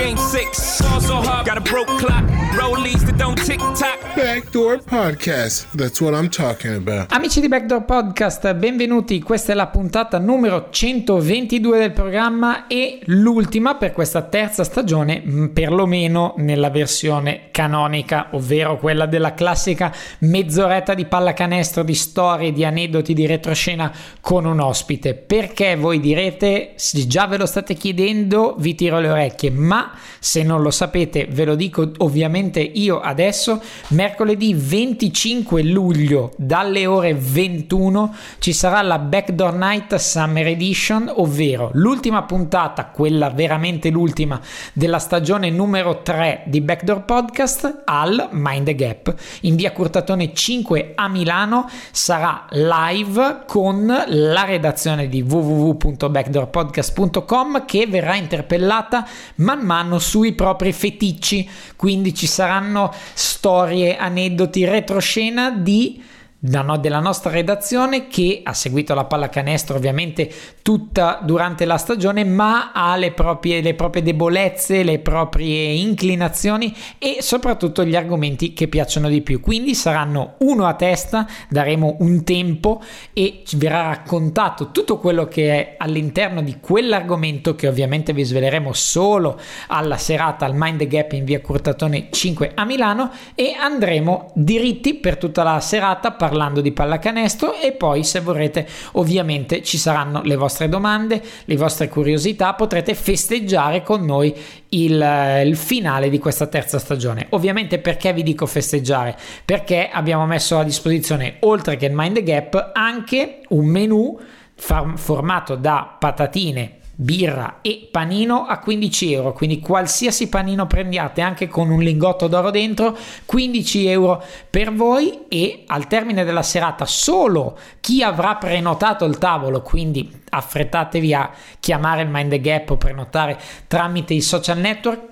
game six. Ball so hard, got a broke clock, rollies that don't tick tock. Backdoor Podcast. That's what I'm talking about. Amici di Backdoor Podcast, benvenuti. Questa è la puntata numero 122 del programma e l'ultima per questa terza stagione, mh, perlomeno nella versione canonica, ovvero quella della classica mezz'oretta di pallacanestro, di storie, di aneddoti, di retroscena con un ospite. Perché voi direte, se già ve lo state chiedendo, vi tiro le orecchie, ma se non lo sapete, ve lo dico ovviamente io adesso. Mercoledì 25 luglio dalle ore 21 ci sarà la Backdoor Night Summer Edition, ovvero l'ultima puntata, quella veramente l'ultima della stagione numero 3 di Backdoor Podcast al Mind the Gap in via Curtatone 5 a Milano. Sarà live con la redazione di www.backdoorpodcast.com che verrà interpellata man mano sui propri feticci, quindi ci saranno storie, aneddoti, retroscena di della nostra redazione che ha seguito la pallacanestro ovviamente tutta durante la stagione ma ha le proprie, le proprie debolezze, le proprie inclinazioni e soprattutto gli argomenti che piacciono di più. Quindi saranno uno a testa daremo un tempo e ci verrà raccontato tutto quello che è all'interno di quell'argomento che ovviamente vi sveleremo solo alla serata al Mind the Gap in via Curtatone 5 a Milano e andremo diritti per tutta la serata parlando di pallacanestro e poi se vorrete ovviamente ci saranno le vostre domande, le vostre curiosità, potrete festeggiare con noi il, il finale di questa terza stagione. Ovviamente perché vi dico festeggiare? Perché abbiamo messo a disposizione oltre che il Mind Gap anche un menu formato da patatine birra e panino a 15 euro. Quindi qualsiasi panino prendiate anche con un lingotto d'oro dentro 15 euro per voi e al termine della serata solo chi avrà prenotato il tavolo quindi affrettatevi a chiamare il Mind the Gap o prenotare tramite i social network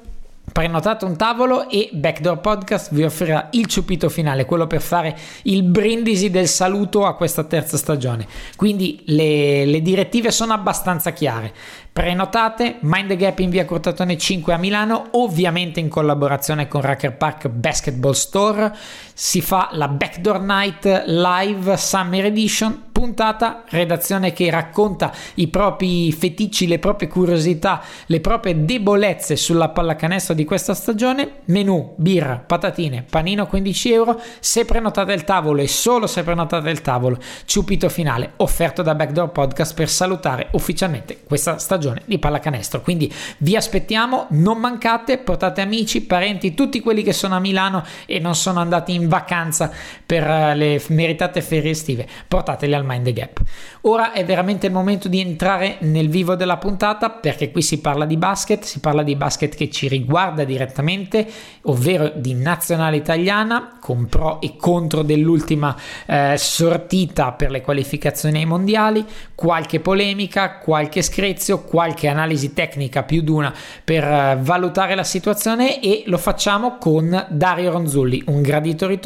prenotate un tavolo e Backdoor Podcast vi offrirà il ciupito finale, quello per fare il brindisi del saluto a questa terza stagione. Quindi le, le direttive sono abbastanza chiare. Prenotate Mind the Gap in via Cortatone 5 a Milano, ovviamente in collaborazione con Racker Park Basketball Store. Si fa la Backdoor Night Live Summer Edition, puntata, redazione che racconta i propri feticci, le proprie curiosità, le proprie debolezze sulla pallacanestro di questa stagione. Menù, birra, patatine, panino 15 euro. Se prenotate il tavolo e solo se prenotate il tavolo, ciupito finale offerto da Backdoor Podcast per salutare ufficialmente questa stagione di pallacanestro. Quindi vi aspettiamo, non mancate, portate amici, parenti, tutti quelli che sono a Milano e non sono andati in vacanza per eh, le meritate ferie estive, portateli al Mind the Gap. Ora è veramente il momento di entrare nel vivo della puntata perché qui si parla di basket, si parla di basket che ci riguarda direttamente, ovvero di nazionale italiana con pro e contro dell'ultima eh, sortita per le qualificazioni ai mondiali, qualche polemica, qualche screzio, qualche analisi tecnica più di una per eh, valutare la situazione e lo facciamo con Dario Ronzulli, un gradito ritorno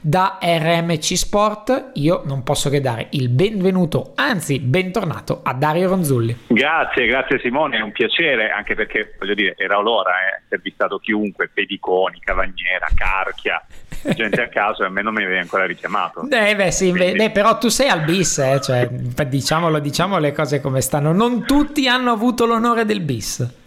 da RMC Sport. Io non posso che dare il benvenuto, anzi bentornato a Dario Ronzulli. Grazie, grazie Simone, è un piacere anche perché voglio dire era l'ora, eh, intervistato chiunque, Pediconi, Cavagnera, Carchia, gente a caso e a me non mi avevi ancora richiamato. Eh beh sì, Quindi- beh, però tu sei al bis, eh, cioè, diciamolo, diciamo le cose come stanno. Non tutti hanno avuto l'onore del bis.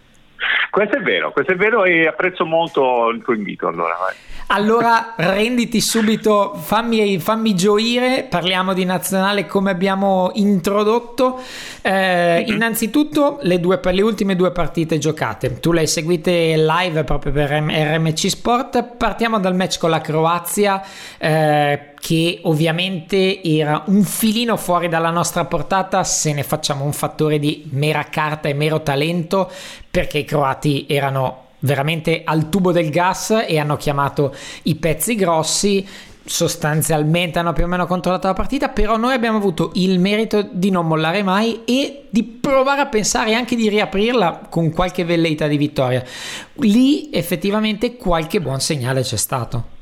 Questo è vero, questo è vero e apprezzo molto il tuo invito allora. vai. Allora renditi subito, fammi, fammi, gioire, parliamo di nazionale come abbiamo introdotto. Eh, mm-hmm. Innanzitutto le, due, le, ultime due partite giocate, tu le hai seguite live proprio per RMC Sport. Partiamo dal match con la Croazia. Eh, che ovviamente era un filino fuori dalla nostra portata se ne facciamo un fattore di mera carta e mero talento perché i croati erano veramente al tubo del gas e hanno chiamato i pezzi grossi sostanzialmente hanno più o meno controllato la partita, però noi abbiamo avuto il merito di non mollare mai e di provare a pensare anche di riaprirla con qualche velleità di vittoria. Lì effettivamente qualche buon segnale c'è stato.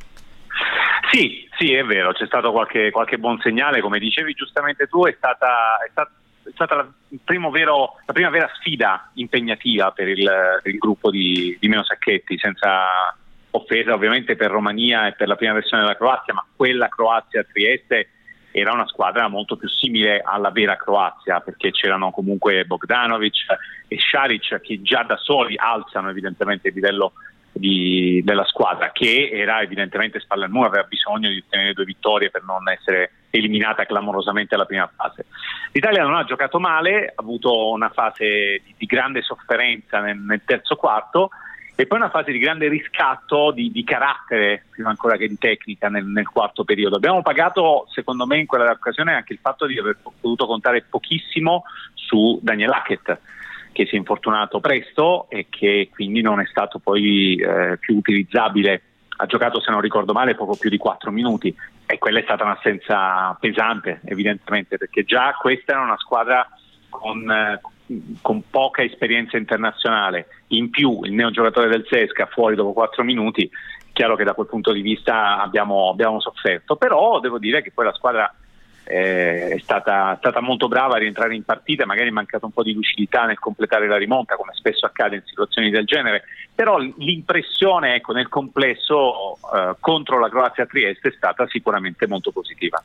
Sì, sì, è vero, c'è stato qualche, qualche buon segnale, come dicevi giustamente tu, è stata, è stata è stata la, vero, la, prima vera sfida impegnativa per il, per il gruppo di, di Meno Sacchetti, senza offesa ovviamente per Romania e per la prima versione della Croazia, ma quella Croazia-Trieste era una squadra molto più simile alla vera Croazia, perché c'erano comunque Bogdanovic e Šaric che già da soli alzano evidentemente il livello di, della squadra, che era evidentemente spalla al muro, aveva bisogno di ottenere due vittorie per non essere eliminata clamorosamente alla prima fase. L'Italia non ha giocato male, ha avuto una fase di, di grande sofferenza nel, nel, terzo quarto e poi una fase di grande riscatto di, di carattere, prima ancora che di tecnica, nel, nel, quarto periodo. Abbiamo pagato, secondo me, in quella occasione anche il fatto di aver potuto contare pochissimo su Daniel Hackett che si è infortunato presto e che quindi non è stato poi eh, più utilizzabile. Ha giocato se non ricordo male poco più di 4 minuti. E quella è stata un'assenza pesante evidentemente perché già questa era una squadra con, eh, con poca esperienza internazionale. In più il neogiocatore del Sesca fuori dopo 4 minuti chiaro che da quel punto di vista abbiamo, abbiamo sofferto. Però devo dire che poi la squadra eh, è stata, stata, molto brava a rientrare in partita, magari è mancato un po' di lucidità nel completare la rimonta, come spesso accade in situazioni del genere, però l'impressione ecco, nel complesso eh, contro la Croazia Trieste è stata sicuramente molto positiva.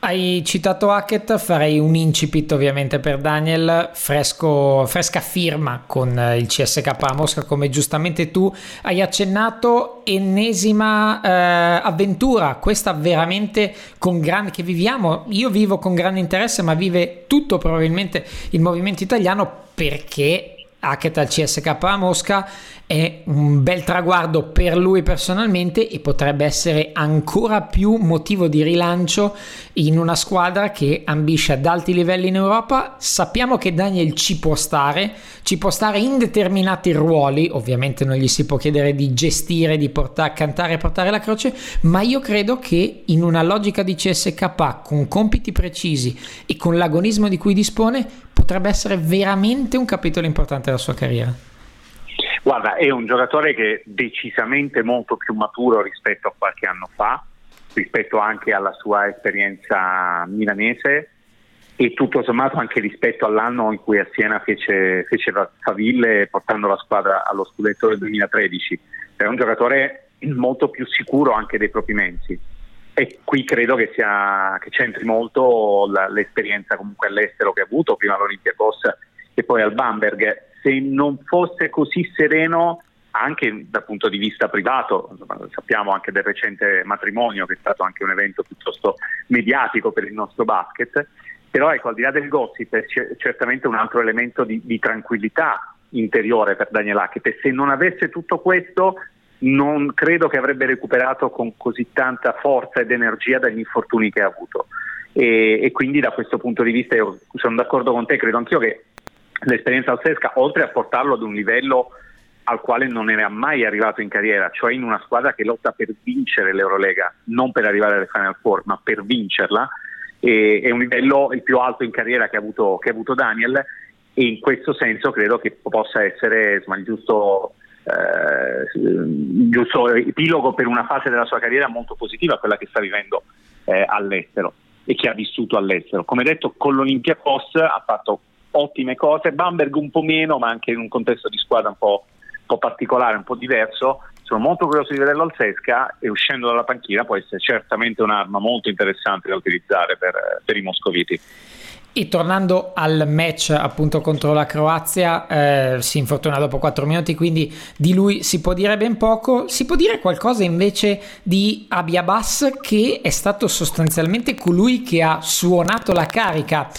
Hai citato Hackett, farei un incipit ovviamente per Daniel, fresco, fresca firma con il CSK a Mosca, come giustamente tu hai accennato, ennesima eh, avventura, questa veramente con grande che viviamo, io vivo con grande interesse, ma vive tutto probabilmente il movimento italiano perché Hackett al CSK a Mosca è un bel traguardo per lui personalmente e potrebbe essere ancora più motivo di rilancio in una squadra che ambisce ad alti livelli in Europa. Sappiamo che Daniel ci può stare, ci può stare in determinati ruoli, ovviamente non gli si può chiedere di gestire, di portare, cantare e portare la croce, ma io credo che in una logica di CSK con compiti precisi e con l'agonismo di cui dispone potrebbe essere veramente un capitolo importante della sua carriera. Guarda, è un giocatore che è decisamente molto più maturo rispetto a qualche anno fa, rispetto anche alla sua esperienza milanese e tutto sommato anche rispetto all'anno in cui a Siena fece, fece faville portando la squadra allo scudetto del 2013. È un giocatore molto più sicuro anche dei propri mezzi e qui credo che, sia, che c'entri molto la, l'esperienza comunque all'estero che ha avuto, prima all'Olympiacos e poi al Bamberg. Se non fosse così sereno anche dal punto di vista privato, sappiamo anche del recente matrimonio che è stato anche un evento piuttosto mediatico per il nostro basket, però ecco al di là del gossip è certamente un altro elemento di, di tranquillità interiore per Daniel Hackett. E se non avesse tutto questo non credo che avrebbe recuperato con così tanta forza ed energia dagli infortuni che ha avuto. E, e quindi da questo punto di vista io sono d'accordo con te, credo anch'io che l'esperienza al Sesca, oltre a portarlo ad un livello al quale non era mai arrivato in carriera, cioè in una squadra che lotta per vincere l'Eurolega, non per arrivare alle Final Four, ma per vincerla, e, è un livello il più alto in carriera che ha avuto, che ha avuto Daniel e in questo senso credo che possa essere insomma, il giusto, giusto, epilogo per una fase della sua carriera molto positiva, quella che sta vivendo eh, all'estero e che ha vissuto all'estero. Come detto, con l'Olympiacos ha fatto ottime cose, Bamberg un po' meno, ma anche in un contesto di squadra un po', un po particolare, un po' diverso, sono molto curioso di vederlo al Sesca e uscendo dalla panchina può essere certamente un'arma molto interessante da utilizzare per, per i moscoviti. E tornando al match appunto contro la Croazia, eh, si infortuna dopo 4 minuti, quindi di lui si può dire ben poco. Si può dire qualcosa invece di Abiabas, che è stato sostanzialmente colui che ha suonato la carica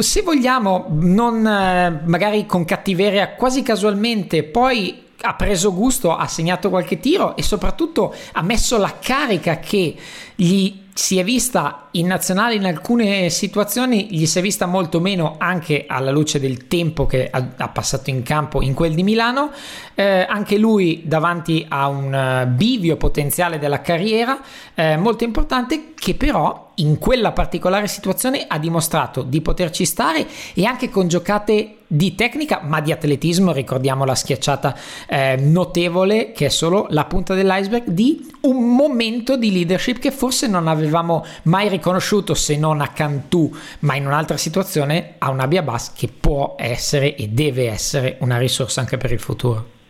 se vogliamo, non eh, magari con cattiveria, quasi casualmente, poi ha preso gusto, ha segnato qualche tiro e soprattutto ha messo la carica che gli si è vista in nazionale in alcune situazioni, gli si è vista molto meno anche alla luce del tempo che ha, passato in campo in quel di Milano. Eh, anche lui davanti a un uh, bivio potenziale della carriera eh, molto importante che però in quella particolare situazione ha dimostrato di poterci stare e anche con giocate di tecnica ma di atletismo, ricordiamo la schiacciata eh, notevole che è solo la punta dell'iceberg di un momento di leadership che forse non avevamo mai riconosciuto se non a Cantù ma in un'altra situazione a una Biabas che può essere e deve essere una risorsa anche per il futuro.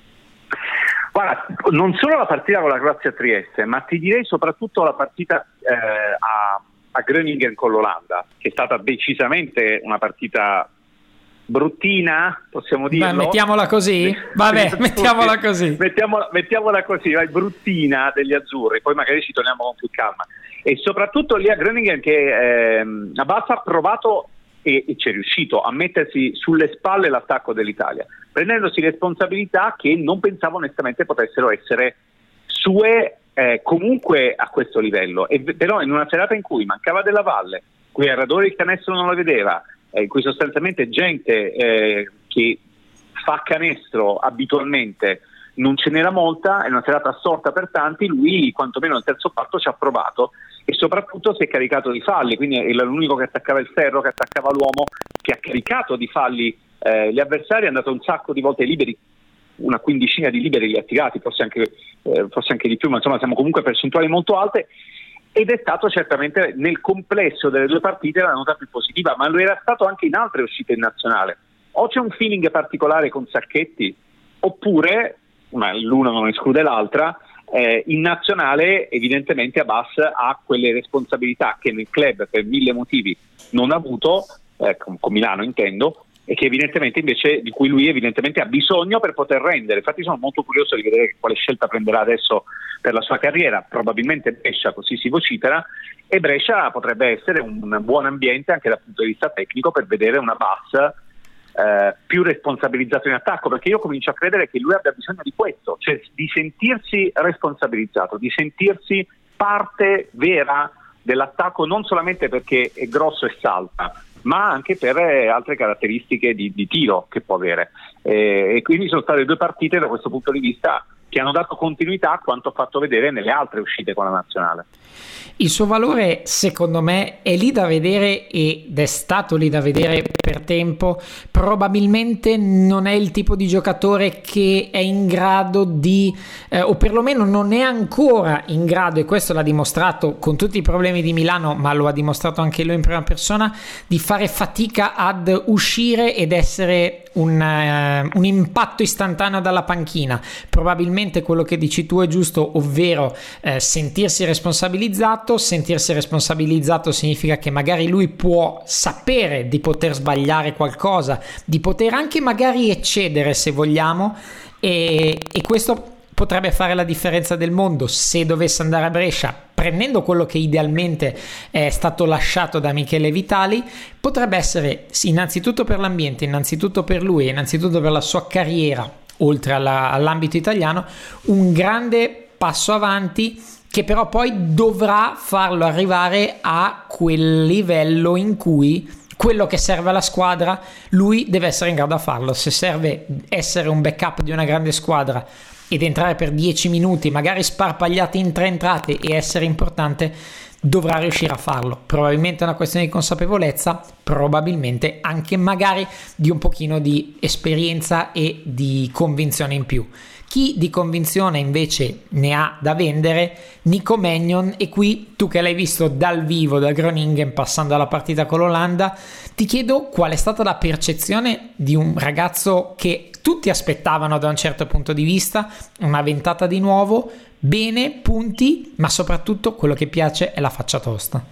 Guarda, non solo la partita con la Croazia Trieste, ma ti direi soprattutto la partita eh, a, a Groningen con l'Olanda, che è stata decisamente una partita bruttina, possiamo dire. mettiamola così? Vabbè, mettiamola così. Mettiamola, mettiamola così, vai, bruttina degli azzurri, poi magari ci torniamo con più calma. E soprattutto lì a Groningen che eh, Abbas ha provato e, e ci è riuscito a mettersi sulle spalle l'attacco dell'Italia, prendendosi responsabilità che non pensavo onestamente potessero essere sue eh, comunque a questo livello. E, però in una serata in cui mancava della valle, cui Arradori il canestro non lo vedeva, in cui sostanzialmente gente eh, che fa canestro abitualmente non ce n'era molta, è una serata assorta per tanti, lui quantomeno nel terzo quarto ci ha provato e soprattutto si è caricato di falli, quindi è l'unico che attaccava il ferro, che attaccava l'uomo, che ha caricato di falli eh, gli avversari, è andato un sacco di volte liberi, una quindicina di liberi li ha tirati, forse anche, eh, forse anche di più, ma insomma siamo comunque percentuali molto alte ed è stato certamente nel complesso delle due partite la nota più positiva, ma lo era stato anche in altre uscite in nazionale. O c'è un feeling particolare con Sacchetti, oppure, ma l'una non esclude l'altra, eh, in nazionale evidentemente Abbas ha quelle responsabilità che nel club per mille motivi non ha avuto, eh, con, con Milano intendo, e invece di cui lui evidentemente ha bisogno per poter rendere. Infatti sono molto curioso di vedere quale scelta prenderà adesso per la sua carriera, probabilmente Brescia, così si vocifera, e Brescia potrebbe essere un buon ambiente anche dal punto di vista tecnico per vedere una Bass eh, più responsabilizzato in attacco, perché io comincio a credere che lui abbia bisogno di questo, cioè di sentirsi responsabilizzato, di sentirsi parte vera dell'attacco non solamente perché è grosso e salta, ma anche per eh, altre caratteristiche di, di tiro che può avere. Eh, e quindi sono state due partite da questo punto di vista che hanno dato continuità a quanto fatto vedere nelle altre uscite con la nazionale. Il suo valore, secondo me, è lì da vedere ed è stato lì da vedere per tempo. Probabilmente non è il tipo di giocatore che è in grado di, eh, o perlomeno non è ancora in grado, e questo l'ha dimostrato con tutti i problemi di Milano, ma lo ha dimostrato anche lui in prima persona, di fare fatica ad uscire ed essere un, uh, un impatto istantaneo dalla panchina. Probabilmente quello che dici tu è giusto, ovvero eh, sentirsi responsabilizzato. Sentirsi responsabilizzato significa che magari lui può sapere di poter sbagliare qualcosa, di poter anche magari eccedere se vogliamo, e, e questo potrebbe fare la differenza del mondo se dovesse andare a Brescia prendendo quello che idealmente è stato lasciato da Michele Vitali potrebbe essere innanzitutto per l'ambiente innanzitutto per lui innanzitutto per la sua carriera oltre alla, all'ambito italiano un grande passo avanti che però poi dovrà farlo arrivare a quel livello in cui quello che serve alla squadra, lui deve essere in grado di farlo. Se serve essere un backup di una grande squadra ed entrare per 10 minuti, magari sparpagliati in tre entrate e essere importante, dovrà riuscire a farlo. Probabilmente è una questione di consapevolezza, probabilmente anche magari di un pochino di esperienza e di convinzione in più. Chi di convinzione invece ne ha da vendere, Nico Magnon, e qui tu che l'hai visto dal vivo da Groningen passando alla partita con l'Olanda, ti chiedo qual è stata la percezione di un ragazzo che tutti aspettavano da un certo punto di vista, una ventata di nuovo, bene, punti, ma soprattutto quello che piace è la faccia tosta.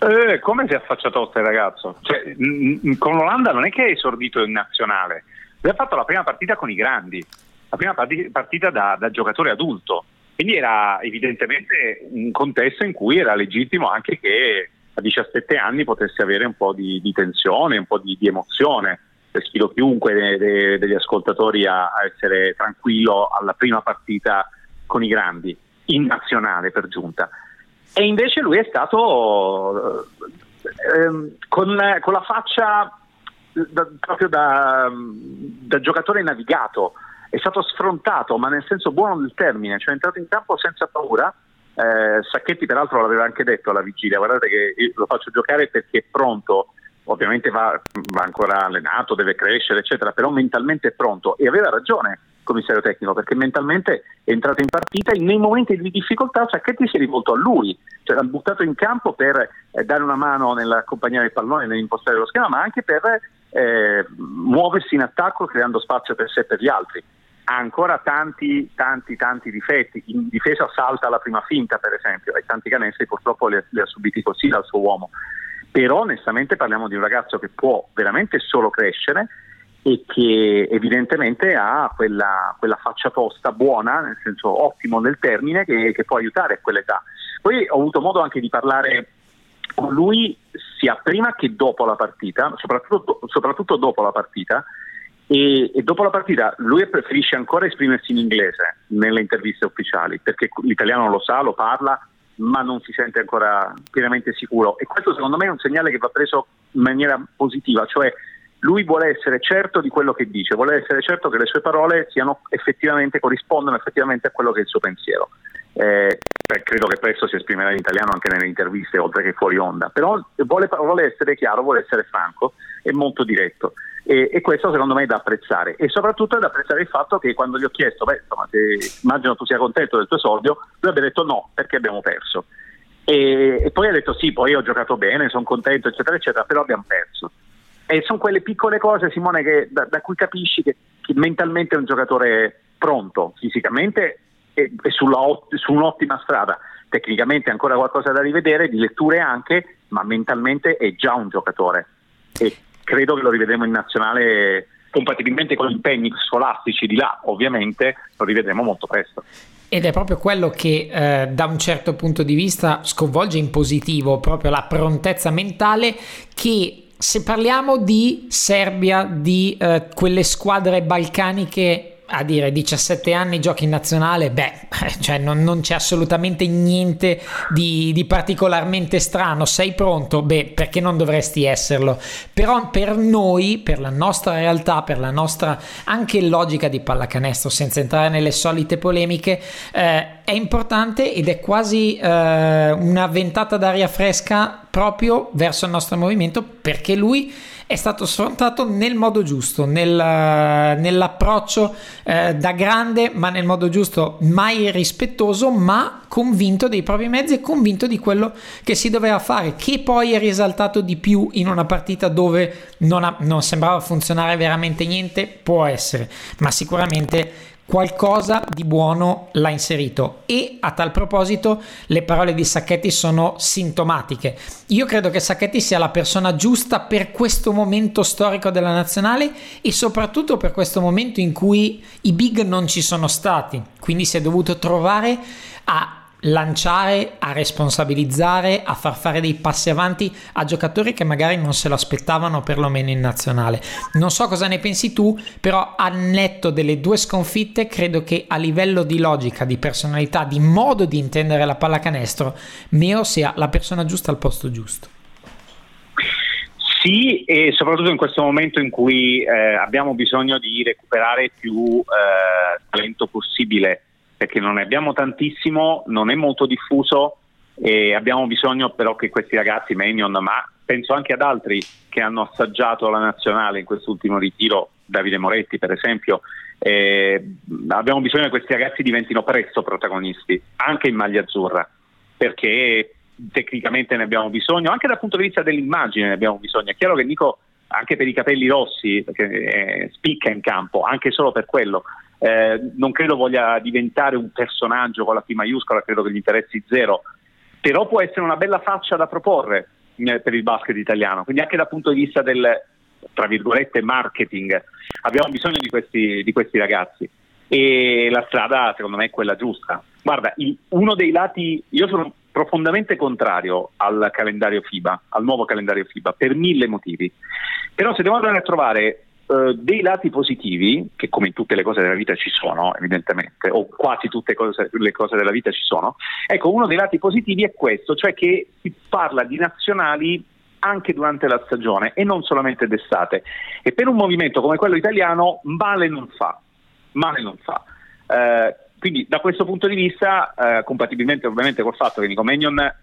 Eh, come si è affacciato tosta il ragazzo? Cioè, mh, con l'Olanda non è che è esordito in nazionale, lui ha fatto la prima partita con i grandi la prima partita da, da giocatore adulto. Quindi era evidentemente un contesto in cui era legittimo anche che a 17 anni potesse avere un po' di, di tensione, un po' di, di emozione. Sfido chiunque de, de, degli ascoltatori a, a, essere tranquillo alla prima partita con i grandi, in nazionale per giunta. E invece lui è stato eh, con, con, la faccia da, proprio da, da giocatore navigato è stato sfrontato, ma nel senso buono del termine, cioè è entrato in campo senza paura. Eh, Sacchetti peraltro l'aveva anche detto alla vigilia, guardate che lo faccio giocare perché è pronto, ovviamente va, va, ancora allenato, deve crescere, eccetera, però mentalmente è pronto. E aveva ragione il commissario tecnico perché mentalmente è entrato in partita e nei momenti di difficoltà Sacchetti si è rivolto a lui, cioè l'ha buttato in campo per eh, dare una mano nell'accompagnare il pallone, nell'impostare lo schema, ma anche per eh, muoversi in attacco creando spazio per sé e per gli altri ha ancora tanti, tanti, tanti difetti. In difesa salta la prima finta, per esempio, e tanti canestri purtroppo li, li ha subiti così dal suo uomo. Però onestamente parliamo di un ragazzo che può veramente solo crescere e che evidentemente ha quella, quella faccia tosta buona, nel senso ottimo nel termine, che, che può aiutare a quell'età. Poi ho avuto modo anche di parlare con lui sia prima che dopo la partita, soprattutto, soprattutto dopo la partita, e, e, dopo la partita lui preferisce ancora esprimersi in inglese nelle interviste ufficiali perché l'italiano lo sa, lo parla ma non si sente ancora pienamente sicuro. E questo secondo me è un segnale che va preso in maniera positiva cioè lui vuole essere certo di quello che dice vuole essere certo che le sue parole effettivamente, corrispondono effettivamente a quello che è il suo pensiero. Eh, credo che presto si esprimerà in italiano anche nelle interviste oltre che fuori onda però vuole, vuole essere chiaro, vuole essere franco e molto diretto e, e, questo secondo me è da apprezzare e soprattutto è da apprezzare il fatto che quando gli ho chiesto, beh, insomma, se, immagino tu sia contento del tuo esordio, lui abbia detto no, perché abbiamo perso. E, e poi ha detto sì, poi ho giocato bene, sono contento, eccetera, eccetera, però abbiamo perso. E sono quelle piccole cose, Simone, che, da, da, cui capisci che, che, mentalmente è un giocatore pronto, fisicamente è, è sulla, su un'ottima strada. Tecnicamente ancora qualcosa da rivedere, di letture anche, ma mentalmente è già un giocatore. E credo che lo rivedremo in nazionale compatibilmente con gli impegni scolastici di là, ovviamente lo rivedremo molto presto. Ed è proprio quello che eh, da un certo punto di vista sconvolge in positivo, proprio la prontezza mentale che se parliamo di Serbia, di eh, quelle squadre balcaniche a dire 17 anni giochi in nazionale, beh, cioè non, non c'è assolutamente niente di, di, particolarmente strano. Sei pronto? Beh, perché non dovresti esserlo? Però per noi, per la nostra realtà, per la nostra anche logica di pallacanestro, senza entrare nelle solite polemiche, eh, è importante ed è quasi eh, una ventata d'aria fresca proprio verso il nostro movimento perché lui è stato sfrontato nel modo giusto, nel, nell'approccio eh, da grande, ma nel modo giusto, mai rispettoso, ma convinto dei propri mezzi e convinto di quello che si doveva fare, che poi è risaltato di più in una partita dove non, ha, non sembrava funzionare veramente niente, può essere, ma sicuramente qualcosa di buono l'ha inserito e a tal proposito le parole di Sacchetti sono sintomatiche. Io credo che Sacchetti sia la persona giusta per questo momento storico della nazionale e soprattutto per questo momento in cui i big non ci sono stati, quindi si è dovuto trovare a lanciare, a responsabilizzare, a far fare dei passi avanti a giocatori che magari non se lo aspettavano perlomeno in nazionale. Non so cosa ne pensi tu, però al netto delle due sconfitte credo che a livello di logica, di personalità, di modo di intendere la pallacanestro, Meo sia la persona giusta al posto giusto. Sì, e soprattutto in questo momento in cui eh, abbiamo bisogno di recuperare più eh, talento possibile perché non ne abbiamo tantissimo, non è molto diffuso e abbiamo bisogno però che questi ragazzi, Menion, ma penso anche ad altri che hanno assaggiato la nazionale in quest'ultimo ritiro, Davide Moretti per esempio, eh, abbiamo bisogno che questi ragazzi diventino presto protagonisti, anche in maglia azzurra, perché tecnicamente ne abbiamo bisogno, anche dal punto di vista dell'immagine ne abbiamo bisogno. È chiaro che Nico, anche per i capelli rossi, perché eh, spicca in campo, anche solo per quello, eh, non credo voglia diventare un personaggio con la P maiuscola, credo che gli interessi zero, però può essere una bella faccia da proporre eh, per il basket italiano, quindi anche dal punto di vista del, tra virgolette, marketing, abbiamo bisogno di questi, di questi ragazzi e la strada secondo me è quella giusta. Guarda, il, uno dei lati, io sono profondamente contrario al calendario FIBA, al nuovo calendario FIBA, per mille motivi. Però se devo andare a trovare uh, dei lati positivi, che come in tutte le cose della vita ci sono, evidentemente, o quasi tutte cose, le cose della vita ci sono, ecco, uno dei lati positivi è questo, cioè che si parla di nazionali anche durante la stagione e non solamente d'estate. E per un movimento come quello italiano male non fa, male non fa. Uh, quindi da questo punto di vista, eh, compatibilmente ovviamente col fatto che Nico Magnon a,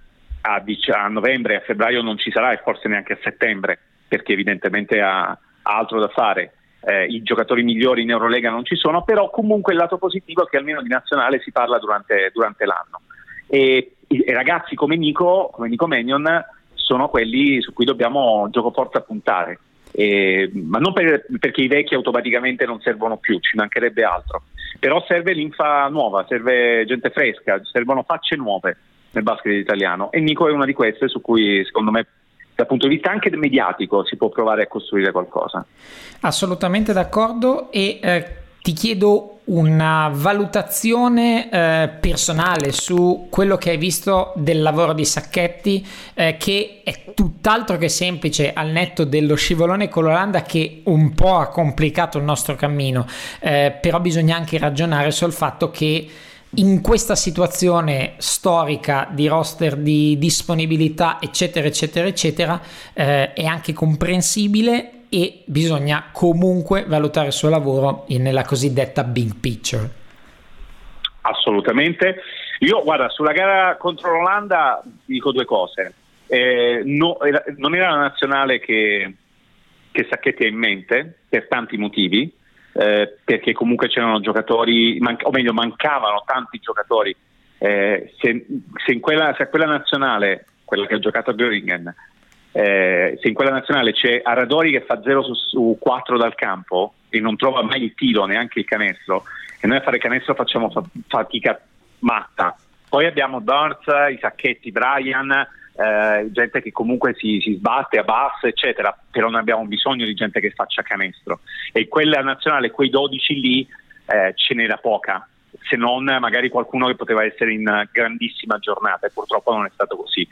a novembre e a febbraio non ci sarà e forse neanche a settembre, perché evidentemente ha altro da fare. Eh, I giocatori migliori in Eurolega non ci sono, però comunque il lato positivo è che almeno di nazionale si parla durante, durante l'anno. E, e, ragazzi come Nico, come Nico Magnon, sono quelli su cui dobbiamo gioco forza puntare. E, ma non per, perché i vecchi automaticamente non servono più, ci mancherebbe altro però serve linfa nuova, serve gente fresca, servono facce nuove nel basket italiano e Nico è una di queste su cui secondo me dal punto di vista anche mediatico si può provare a costruire qualcosa. Assolutamente d'accordo e eh, ti chiedo una valutazione eh, personale su quello che hai visto del lavoro di Sacchetti, eh, che è tutt'altro che semplice al netto dello scivolone con l'Olanda che un po' ha complicato il nostro cammino, eh, però bisogna anche ragionare sul fatto che in questa situazione storica di roster di disponibilità eccetera eccetera eccetera eh, è anche comprensibile e bisogna comunque valutare il suo lavoro nella cosiddetta big picture. Assolutamente. Io, guarda, sulla gara contro l'Olanda dico due cose. Eh, no, era, non era la nazionale che, che Sacchetti ha in mente per tanti motivi, eh, perché comunque c'erano giocatori, man- o meglio, mancavano tanti giocatori. Eh, se, se, quella, se, quella nazionale, quella che ha giocato a Göringen, eh, se in quella nazionale c'è Aradori che fa 0 su, su 4 dal campo e non trova mai il tiro, neanche il canestro, e noi a fare canestro facciamo fa- fatica matta. Poi abbiamo Burns, i sacchetti, Brian, eh, gente che comunque si, si, sbatte a basso, eccetera, però noi abbiamo bisogno di gente che faccia canestro. E quella nazionale, quei 12 lì, eh, ce n'era poca, se non magari qualcuno che poteva essere in grandissima giornata, e purtroppo non è stato così.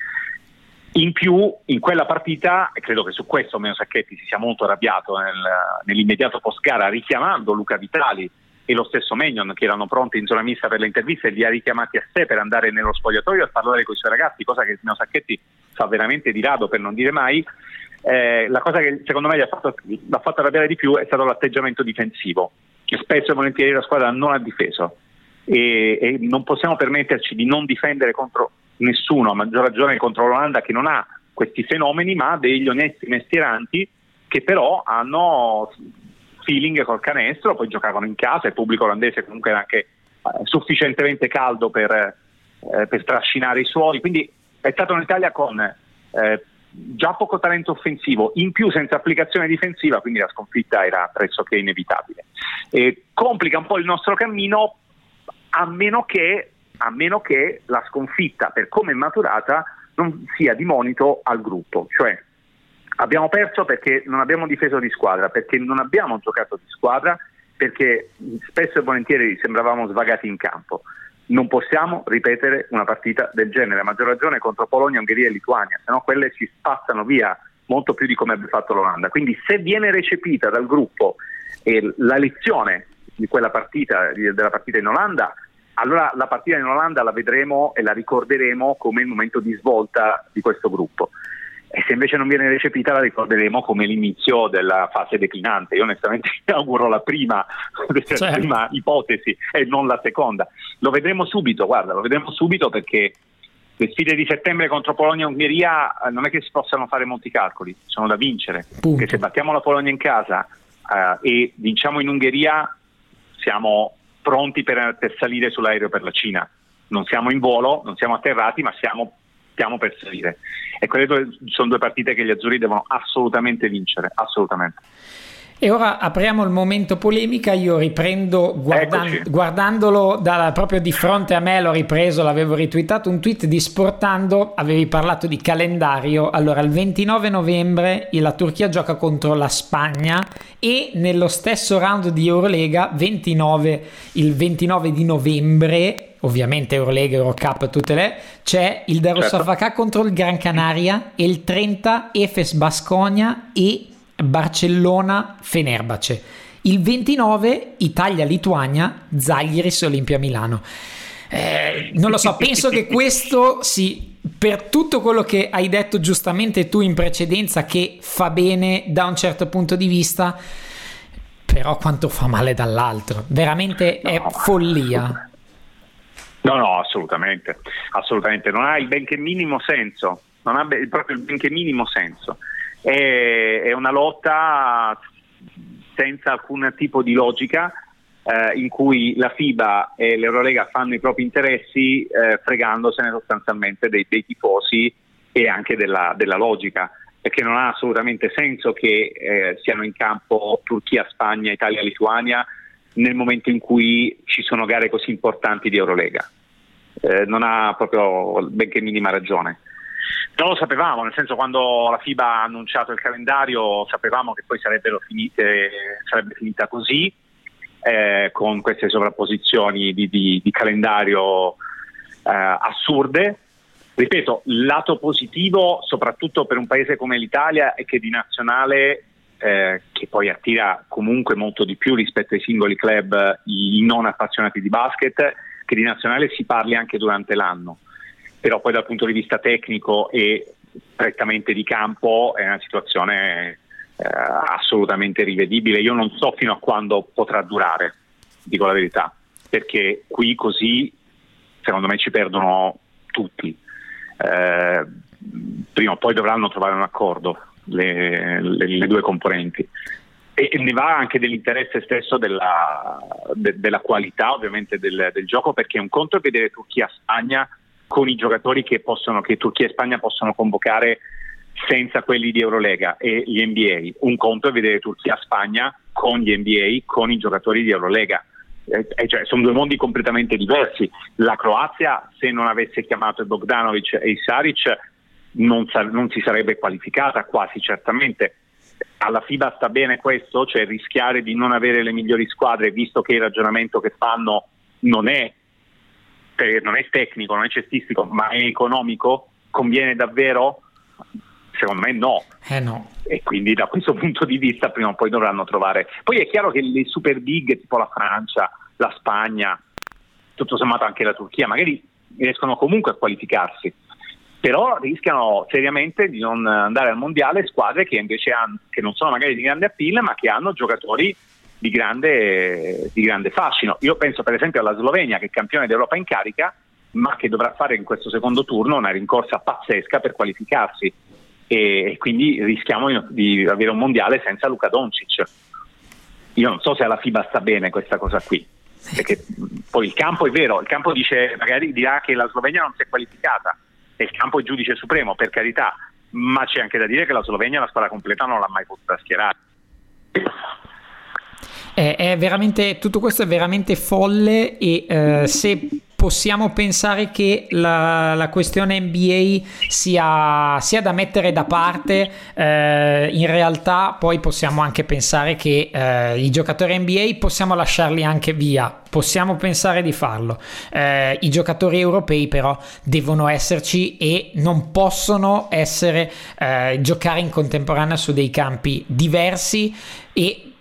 In più, in quella partita, e credo che su questo Meno Sacchetti si sia molto arrabbiato nel, nell'immediato post gara, richiamando Luca Vitali e lo stesso Megnon che erano pronti in zona mista per le interviste, li ha richiamati a sé per andare nello spogliatoio a parlare con i suoi ragazzi, cosa che Meno Sacchetti fa veramente di rado per non dire mai. Eh, la cosa che secondo me gli ha fatto, l'ha fatto arrabbiare di più è stato l'atteggiamento difensivo, che spesso e volentieri la squadra non ha difeso. E, e non possiamo permetterci di non difendere contro nessuno, a maggior ragione contro l'Olanda che non ha questi fenomeni, ma degli onesti mestieranti che però hanno feeling col canestro, poi giocavano in casa, il pubblico olandese comunque era anche eh, sufficientemente caldo per, eh, per, trascinare i suoni, quindi è stata un'Italia con eh, già poco talento offensivo, in più senza applicazione difensiva, quindi la sconfitta era pressoché inevitabile. E complica un po' il nostro cammino a meno che a meno che la sconfitta, per come è maturata, non sia di monito al gruppo. Cioè, abbiamo perso perché non abbiamo difeso di squadra, perché non abbiamo giocato di squadra, perché spesso e volentieri sembravamo svagati in campo. Non possiamo ripetere una partita del genere, a maggior ragione contro Polonia, Ungheria e Lituania, se no quelle ci spazzano via molto più di come abbia fatto l'Olanda. Quindi se viene recepita dal gruppo eh, la lezione di quella partita, della partita in Olanda, allora la partita in Olanda la vedremo e la ricorderemo come il momento di svolta di questo gruppo. E se invece non viene recepita la ricorderemo come l'inizio della fase declinante. Io onestamente auguro la prima, certo. la prima ipotesi e non la seconda. Lo vedremo subito, guarda, lo vedremo subito perché le sfide di settembre contro Polonia e Ungheria eh, non è che si possano fare molti calcoli, sono da vincere. Punto. Perché se battiamo la Polonia in casa eh, e vinciamo in Ungheria, siamo pronti per, per salire sull'aereo per la Cina. Non siamo in volo, non siamo atterrati, ma siamo, stiamo per salire. E quelle due, sono due partite che gli azzurri devono assolutamente vincere, assolutamente. E ora apriamo il momento polemica, io riprendo guardan- guardandolo da, proprio di fronte a me, l'ho ripreso, l'avevo ritweetato un tweet di Sportando, avevi parlato di calendario, allora il 29 novembre la Turchia gioca contro la Spagna e nello stesso round di Eurolega 29, il 29 di novembre ovviamente Eurolega, Eurocup, tutte le, c'è il Darusafaka certo. contro il Gran Canaria e il 30 Efes Basconia e Barcellona-Fenerbace. Il 29 Italia-Lituania, Zaghiris-Olimpia Milano. Eh, non lo so, penso che questo sì, per tutto quello che hai detto giustamente tu in precedenza, che fa bene da un certo punto di vista, però quanto fa male dall'altro. Veramente no, è follia. No, no, assolutamente, assolutamente. Non ha il benché minimo senso, non ha proprio il benché minimo senso è, è una lotta senza alcun tipo di logica eh, in cui la FIBA e l'Eurolega fanno i propri interessi eh, fregandosene sostanzialmente dei, dei, tifosi e anche della, della, logica perché non ha assolutamente senso che eh, siano in campo Turchia, Spagna, Italia, Lituania nel momento in cui ci sono gare così importanti di Eurolega. Eh, non ha proprio benché minima ragione. Non lo sapevamo, nel senso quando la FIBA ha annunciato il calendario sapevamo che poi finite, sarebbe finita così, eh, con queste sovrapposizioni di, di, di calendario eh, assurde. Ripeto, lato positivo, soprattutto per un paese come l'Italia, è che di nazionale, eh, che poi attira comunque molto di più rispetto ai singoli club i non appassionati di basket, che di nazionale si parli anche durante l'anno però poi dal punto di vista tecnico e prettamente di campo è una situazione eh, assolutamente rivedibile. Io non so fino a quando potrà durare, dico la verità, perché qui così secondo me ci perdono tutti. Eh, prima o poi dovranno trovare un accordo le, le, le due componenti. E, ne va anche dell'interesse stesso della, de, della qualità ovviamente del, del, gioco perché un conto è vedere Turchia-Spagna con i giocatori che, possono, che Turchia e Spagna possono convocare senza quelli di Eurolega e gli NBA. Un conto è vedere Turchia-Spagna con gli NBA, con i giocatori di Eurolega. Eh, eh, cioè, sono due mondi completamente diversi. La Croazia, se non avesse chiamato Bogdanovic e Saric, non, sa- non si sarebbe qualificata quasi certamente. Alla FIBA sta bene questo, cioè rischiare di non avere le migliori squadre, visto che il ragionamento che fanno non è non è tecnico, non è cestistico, ma è economico, conviene davvero? Secondo me no. Eh no. E quindi da questo punto di vista prima o poi dovranno trovare. Poi è chiaro che le super big tipo la Francia, la Spagna, tutto sommato anche la Turchia, magari riescono comunque a qualificarsi, però rischiano seriamente di non andare al mondiale squadre che invece hanno, che non sono magari di grande appeal, ma che hanno giocatori di grande, di grande fascino. Io penso per esempio alla Slovenia che è campione d'Europa in carica, ma che dovrà fare in questo secondo turno una rincorsa pazzesca per qualificarsi e quindi rischiamo di avere un mondiale senza Luca Doncic. Io non so se alla FIBA sta bene questa cosa qui, perché poi il campo è vero, il campo dice, magari dirà che la Slovenia non si è qualificata e il campo è giudice supremo, per carità, ma c'è anche da dire che la Slovenia la squadra completa non l'ha mai potuta schierare. È, è veramente, tutto questo è veramente folle e eh, se possiamo pensare che la, la questione NBA sia, sia, da mettere da parte, eh, in realtà poi possiamo anche pensare che eh, i giocatori NBA possiamo lasciarli anche via, possiamo pensare di farlo. Eh, I giocatori europei però devono esserci e non possono essere eh, giocare in contemporanea su dei campi diversi e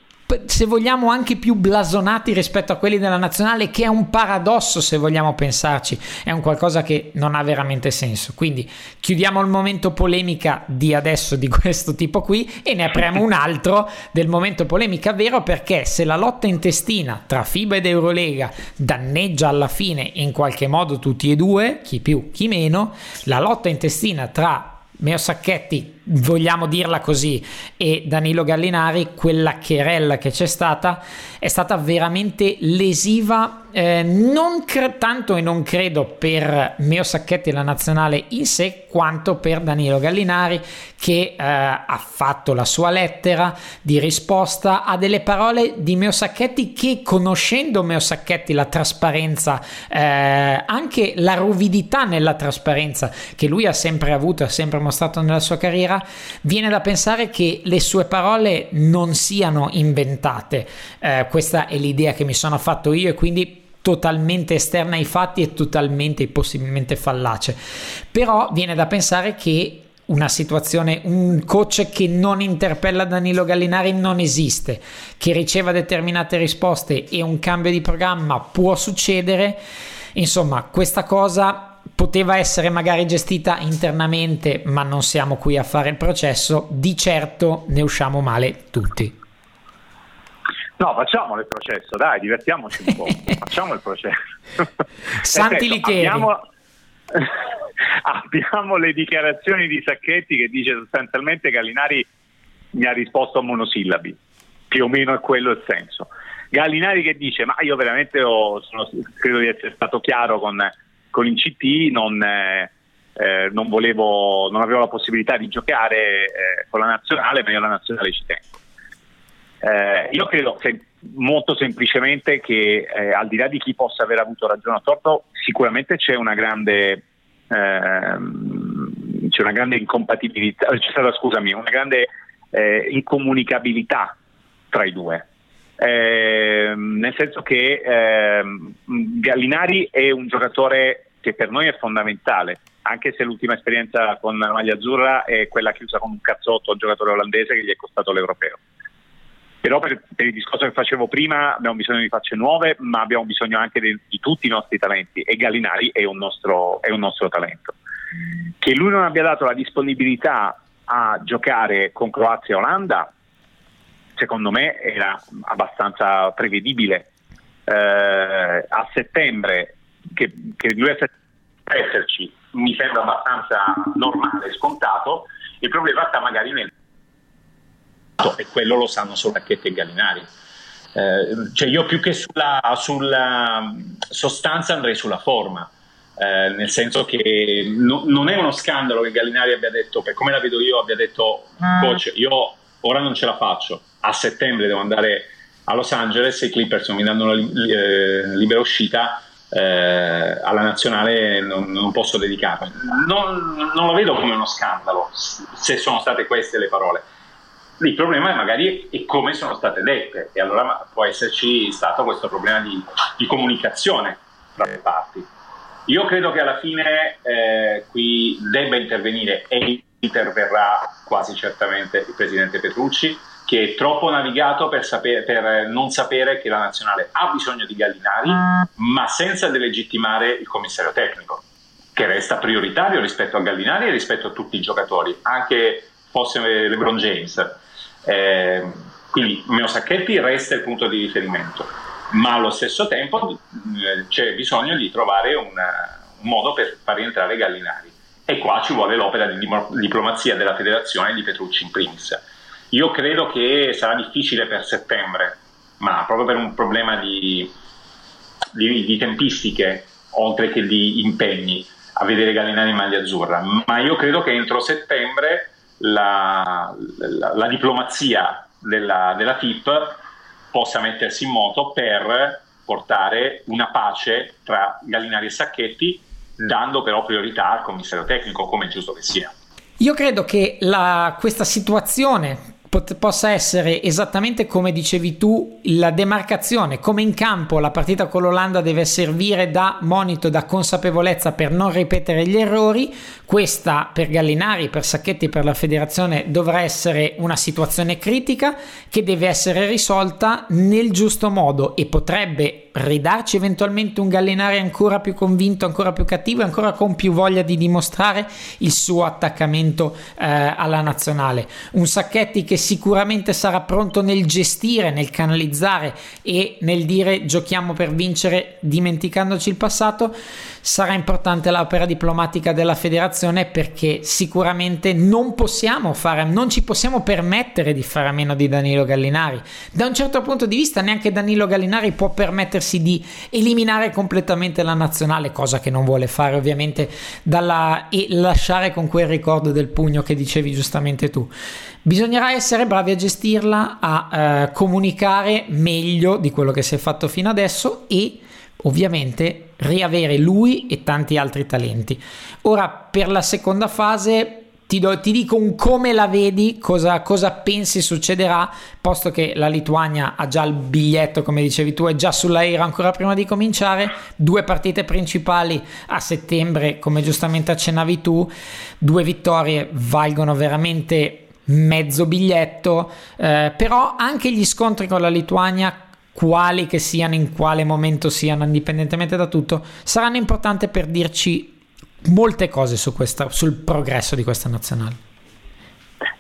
se vogliamo anche più blasonati rispetto a quelli della nazionale che è un paradosso se vogliamo pensarci è un qualcosa che non ha veramente senso. Quindi chiudiamo il momento polemica di adesso di questo tipo qui e ne apriamo un altro del momento polemica vero perché se la lotta intestina tra FIBA ed Eurolega danneggia alla fine in qualche modo tutti e due chi più chi meno la lotta intestina tra Meo Sacchetti, vogliamo dirla così, e Danilo Gallinari, quella querella che c'è stata, è stata veramente lesiva eh, non cre- tanto e non credo per Meo Sacchetti e la nazionale in sé, quanto per Danilo Gallinari che eh, ha fatto la sua lettera di risposta a delle parole di Meo Sacchetti che conoscendo Meo Sacchetti la trasparenza, eh, anche la ruvidità nella trasparenza che lui ha sempre avuto, ha sempre mostrato nella sua carriera, viene da pensare che le sue parole non siano inventate. Eh, questa è l'idea che mi sono fatto io e quindi totalmente esterna ai fatti e totalmente possibilmente fallace. Però viene da pensare che una situazione, un coach che non interpella Danilo Gallinari non esiste, che riceva determinate risposte e un cambio di programma può succedere. Insomma, questa cosa poteva essere magari gestita internamente, ma non siamo qui a fare il processo. Di certo ne usciamo male tutti. No, facciamo il processo, dai, divertiamoci un po'. facciamo il processo. Santi Licheri. Abbiamo, abbiamo le dichiarazioni di Sacchetti che dice sostanzialmente Gallinari mi ha risposto a monosillabi, più o meno è quello il senso. Gallinari che dice ma io veramente ho, sono, credo di essere stato chiaro con, con CT, non, eh, eh, non, volevo, non avevo la possibilità di giocare eh, con la nazionale, ma io la nazionale ci tengo. Eh, io credo che molto semplicemente che eh, al di là di chi possa aver avuto ragione o torto, sicuramente c'è una grande, ehm, c'è una grande incompatibilità, c'è stata, scusami, una grande eh, incomunicabilità tra i due. Eh, nel senso che ehm, Gallinari è un giocatore che per noi è fondamentale, anche se l'ultima esperienza con la maglia azzurra è quella chiusa con un cazzotto al giocatore olandese che gli è costato l'europeo. Però per, per, il discorso che facevo prima abbiamo bisogno di facce nuove, ma abbiamo bisogno anche di, di tutti i nostri talenti e Gallinari è un, nostro, è un nostro talento. Che lui non abbia dato la disponibilità a giocare con Croazia e Olanda, secondo me era abbastanza prevedibile. Eh, a settembre, che, che lui esserci, mi sembra abbastanza normale, scontato. Il problema sta magari nel e quello lo sanno solo Racchetti e Gallinari. Eh, cioè io più che sulla, sulla, sostanza andrei sulla forma, eh, nel senso che no, non è uno scandalo che Gallinari abbia detto, per come la vedo io, abbia detto coach, io ora non ce la faccio, a settembre devo andare a Los Angeles e i Clippers non mi danno la eh, libera uscita, eh, alla nazionale non, non posso dedicarmi. Non, non, lo vedo come uno scandalo, se sono state queste le parole. Il problema è magari è come sono state dette e allora può esserci stato questo problema di, di comunicazione tra le parti. Io credo che alla fine eh, qui debba intervenire e interverrà quasi certamente il presidente Petrucci che è troppo navigato per, sapere, per, non sapere che la nazionale ha bisogno di Gallinari ma senza delegittimare il commissario tecnico che resta prioritario rispetto a Gallinari e rispetto a tutti i giocatori anche fosse LeBron James. Eh, quindi Meo Sacchetti resta il punto di riferimento, ma allo stesso tempo eh, c'è bisogno di trovare una, un modo per far rientrare Gallinari. E qua ci vuole l'opera di diplomazia della federazione di Petrucci in primis. Io credo che sarà difficile per settembre, ma proprio per un problema di, di, di tempistiche, oltre che di impegni, a vedere Gallinari in maglia azzurra. Ma io credo che entro settembre la, la, la diplomazia della, della FIP possa mettersi in moto per portare una pace tra Gallinari e Sacchetti, dando però priorità al commissario tecnico, come è giusto che sia. Io credo che la, questa situazione pot- possa essere esattamente come dicevi tu la demarcazione, come in campo la partita con l'Olanda deve servire da monito, da consapevolezza per non ripetere gli errori, questa per Gallinari, per Sacchetti, per la federazione dovrà essere una situazione critica che deve essere risolta nel giusto modo e potrebbe ridarci eventualmente un Gallinari ancora più convinto, ancora più cattivo e ancora con più voglia di dimostrare il suo attaccamento eh, alla nazionale. Un Sacchetti che sicuramente sarà pronto nel gestire, nel canalizzare e nel dire giochiamo per vincere dimenticandoci il passato. Sarà importante l'opera diplomatica della federazione perché sicuramente non possiamo fare, non ci possiamo permettere di fare a meno di Danilo Gallinari. Da un certo punto di vista neanche Danilo Gallinari può permettersi di eliminare completamente la nazionale, cosa che non vuole fare ovviamente dalla, e lasciare con quel ricordo del pugno che dicevi giustamente tu. Bisognerà essere bravi a gestirla, a eh, comunicare meglio di quello che si è fatto fino adesso e ovviamente riavere lui e tanti altri talenti. Ora per la seconda fase ti, do, ti, dico un come la vedi, cosa, cosa, pensi succederà, posto che la Lituania ha già il biglietto, come dicevi tu, è già sull'aereo ancora prima di cominciare, due partite principali a settembre, come giustamente accennavi tu, due vittorie valgono veramente mezzo biglietto, eh, però anche gli scontri con la Lituania quali che siano, in quale momento siano, indipendentemente da tutto, saranno importanti per dirci molte cose su questa, sul progresso di questa nazionale.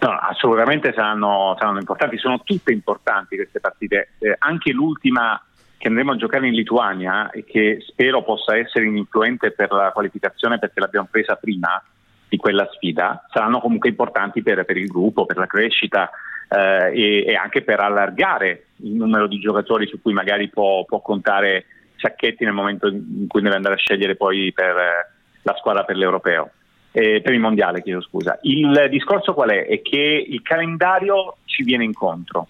No, assolutamente saranno, saranno, importanti, sono tutte importanti queste partite, eh, anche l'ultima che andremo a giocare in Lituania e che spero possa essere influente per la qualificazione perché l'abbiamo presa prima di quella sfida, saranno comunque importanti per, per il gruppo, per la crescita e, e, anche per allargare il numero di giocatori su cui magari può, può contare Sacchetti nel momento in cui deve andare a scegliere poi per la squadra per l'europeo. Eh, per il mondiale, chiedo scusa. Il discorso qual è? È che il calendario ci viene incontro,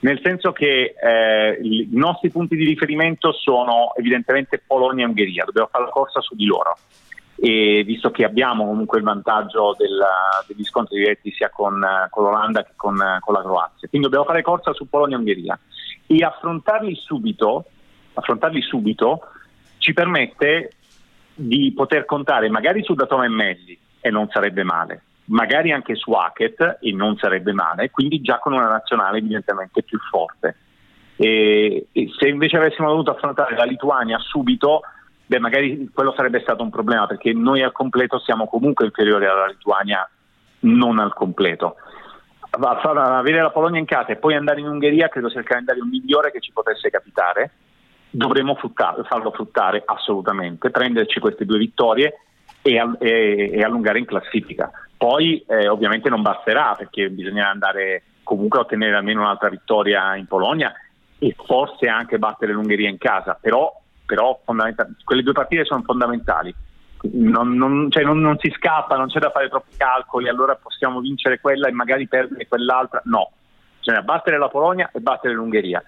nel senso che eh, i nostri punti di riferimento sono evidentemente Polonia e Ungheria, dobbiamo fare la corsa su di loro. E visto che abbiamo comunque il vantaggio della, degli scontri diretti sia con, con l'Olanda che con, con, la Croazia, quindi dobbiamo fare corsa su Polonia e Ungheria e affrontarli subito, affrontarli subito ci permette di poter contare magari su Datome e Melli e non sarebbe male, magari anche su Hackett e non sarebbe male, quindi già con una nazionale evidentemente più forte. E, e se invece avessimo dovuto affrontare la Lituania subito, beh, magari quello sarebbe stato un problema perché noi al completo siamo comunque inferiori alla Lituania, non al completo. avere la Polonia in casa e poi andare in Ungheria credo sia il calendario migliore che ci potesse capitare dovremmo fruttare, farlo fruttare assolutamente, prenderci queste due vittorie e, e, e allungare in classifica. Poi eh, ovviamente non basterà perché bisognerà andare comunque a ottenere almeno un'altra vittoria in Polonia e forse anche battere l'Ungheria in casa, però, però quelle due partite sono fondamentali. Non, non, cioè non, non, si scappa, non c'è da fare troppi calcoli, allora possiamo vincere quella e magari perdere quell'altra. No, bisogna battere la Polonia e battere l'Ungheria.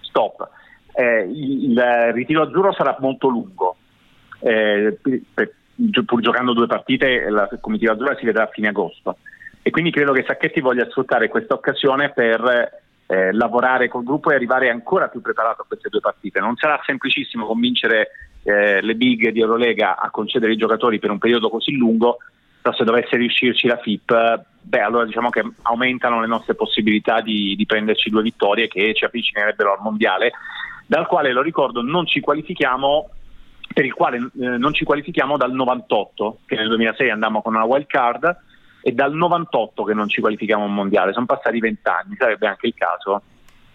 Stop eh, il, ritiro azzurro sarà molto lungo. Eh, per, pur giocando due partite, la comitiva azzurra si vedrà a fine agosto. E quindi credo che Sacchetti voglia sfruttare questa occasione per eh, lavorare col gruppo e arrivare ancora più preparato a queste due partite. Non sarà semplicissimo convincere eh, le big di Eurolega a concedere i giocatori per un periodo così lungo, però se dovesse riuscirci la FIP, beh, allora diciamo che aumentano le nostre possibilità di, di prenderci due vittorie che ci avvicinerebbero al mondiale dal quale lo ricordo non ci qualifichiamo per il quale eh, non ci qualifichiamo dal 98, che nel 2006 andammo con una wild card, e dal 98 che non ci qualifichiamo a un mondiale, sono passati vent'anni, sarebbe anche il caso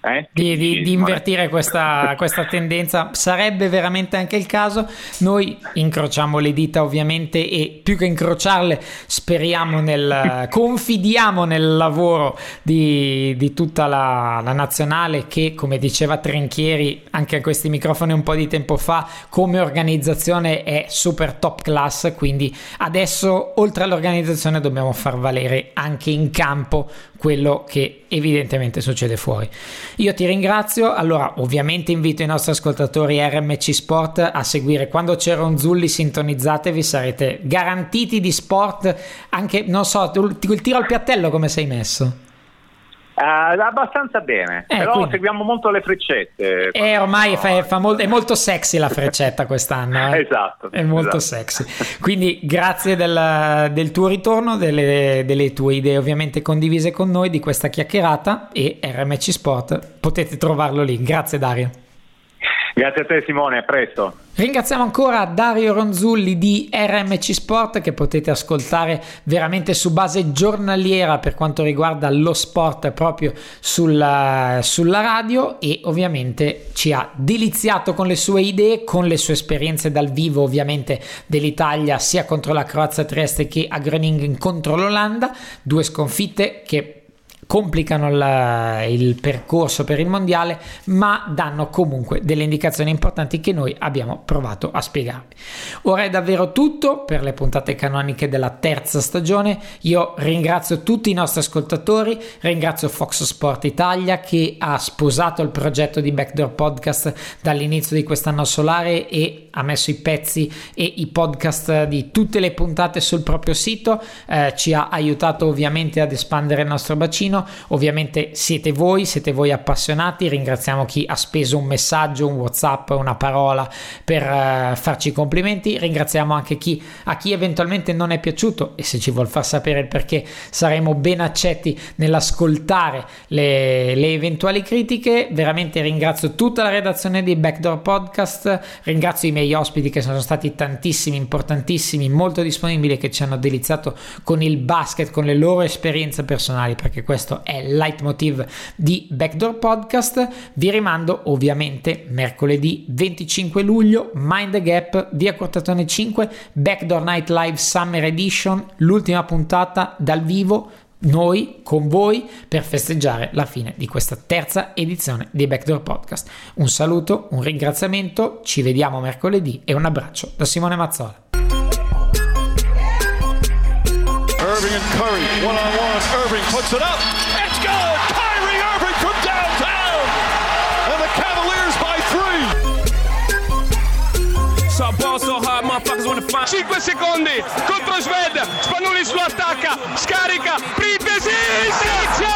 eh? Di, di, di, invertire questa, questa, tendenza sarebbe veramente anche il caso. Noi incrociamo le dita ovviamente e più che incrociarle speriamo nel, confidiamo nel lavoro di, di tutta la, la, nazionale che come diceva Trinchieri anche a questi microfoni un po' di tempo fa come organizzazione è super top class quindi adesso oltre all'organizzazione dobbiamo far valere anche in campo quello che evidentemente succede fuori. Io ti ringrazio, allora ovviamente invito i nostri ascoltatori RMC Sport a seguire quando c'era un Zulli sintonizzatevi, sarete garantiti di sport, anche non so, il tiro al piattello come sei messo? Uh, abbastanza bene, eh, però quindi... seguiamo molto le freccette. E eh, ormai fa, fa molto, è molto sexy la freccetta quest'anno. Eh? esatto. È molto esatto. sexy. Quindi grazie del, del tuo ritorno, delle, delle, tue idee ovviamente condivise con noi di questa chiacchierata e RMC Sport potete trovarlo lì. Grazie Dario. Grazie a te Simone, a presto. Ringraziamo ancora Dario Ronzulli di RMC Sport che potete ascoltare veramente su base giornaliera per quanto riguarda lo sport proprio sulla, sulla radio e ovviamente ci ha deliziato con le sue idee, con le sue esperienze dal vivo ovviamente dell'Italia sia contro la Croazia Trieste che a Groningen contro l'Olanda, due sconfitte che complicano la, il percorso per il mondiale, ma danno comunque delle indicazioni importanti che noi abbiamo provato a spiegarvi. Ora è davvero tutto per le puntate canoniche della terza stagione. Io ringrazio tutti i nostri ascoltatori, ringrazio Fox Sport Italia che ha sposato il progetto di Backdoor Podcast dall'inizio di quest'anno solare e ha messo i pezzi e i podcast di tutte le puntate sul proprio sito, eh, ci ha aiutato ovviamente ad espandere il nostro bacino Torino. Ovviamente siete voi, siete voi appassionati. Ringraziamo chi ha speso un messaggio, un WhatsApp, una parola per uh, farci complimenti. Ringraziamo anche chi a chi eventualmente non è piaciuto e se ci vuol far sapere il perché saremo ben accetti nell'ascoltare le, le eventuali critiche. Veramente ringrazio tutta la redazione di Backdoor Podcast. Ringrazio i miei ospiti che sono stati tantissimi, importantissimi, molto disponibili che ci hanno deliziato con il basket, con le loro esperienze personali perché questo questo è il leitmotiv di Backdoor Podcast. Vi rimando ovviamente mercoledì 25 luglio, Mind the Gap, via Cortatone 5, Backdoor Night Live Summer Edition, l'ultima puntata dal vivo noi con voi per festeggiare la fine di questa terza edizione di Backdoor Podcast. Un saluto, un ringraziamento, ci vediamo mercoledì e un abbraccio da Simone Mazzola. Curry, one on one. Irving puts it up. It's good. Kyrie Irving from downtown. And the Cavaliers by three. So ball so hard, motherfuckers wanna find. 5 secondi contro Sved. Spanulis lo attacca. Scarica. Printesi. Sergio.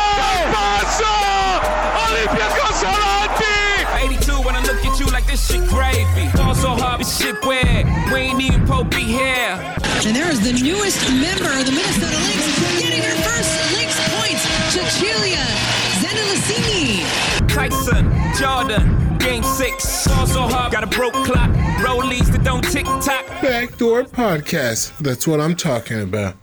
Passo. Olympiacos avanti. 82 when I look at you like this shit gravy. Ball so hard, this shit weird. We ain't even Pope be here. And there is the newest member of the Minnesota Lynx getting her first Lynx points, Cecilia Zendelicini. Tyson, Jordan, game six. Also hard, got a broke clock. Rollies that don't tick tock. Backdoor podcast. That's what I'm talking about.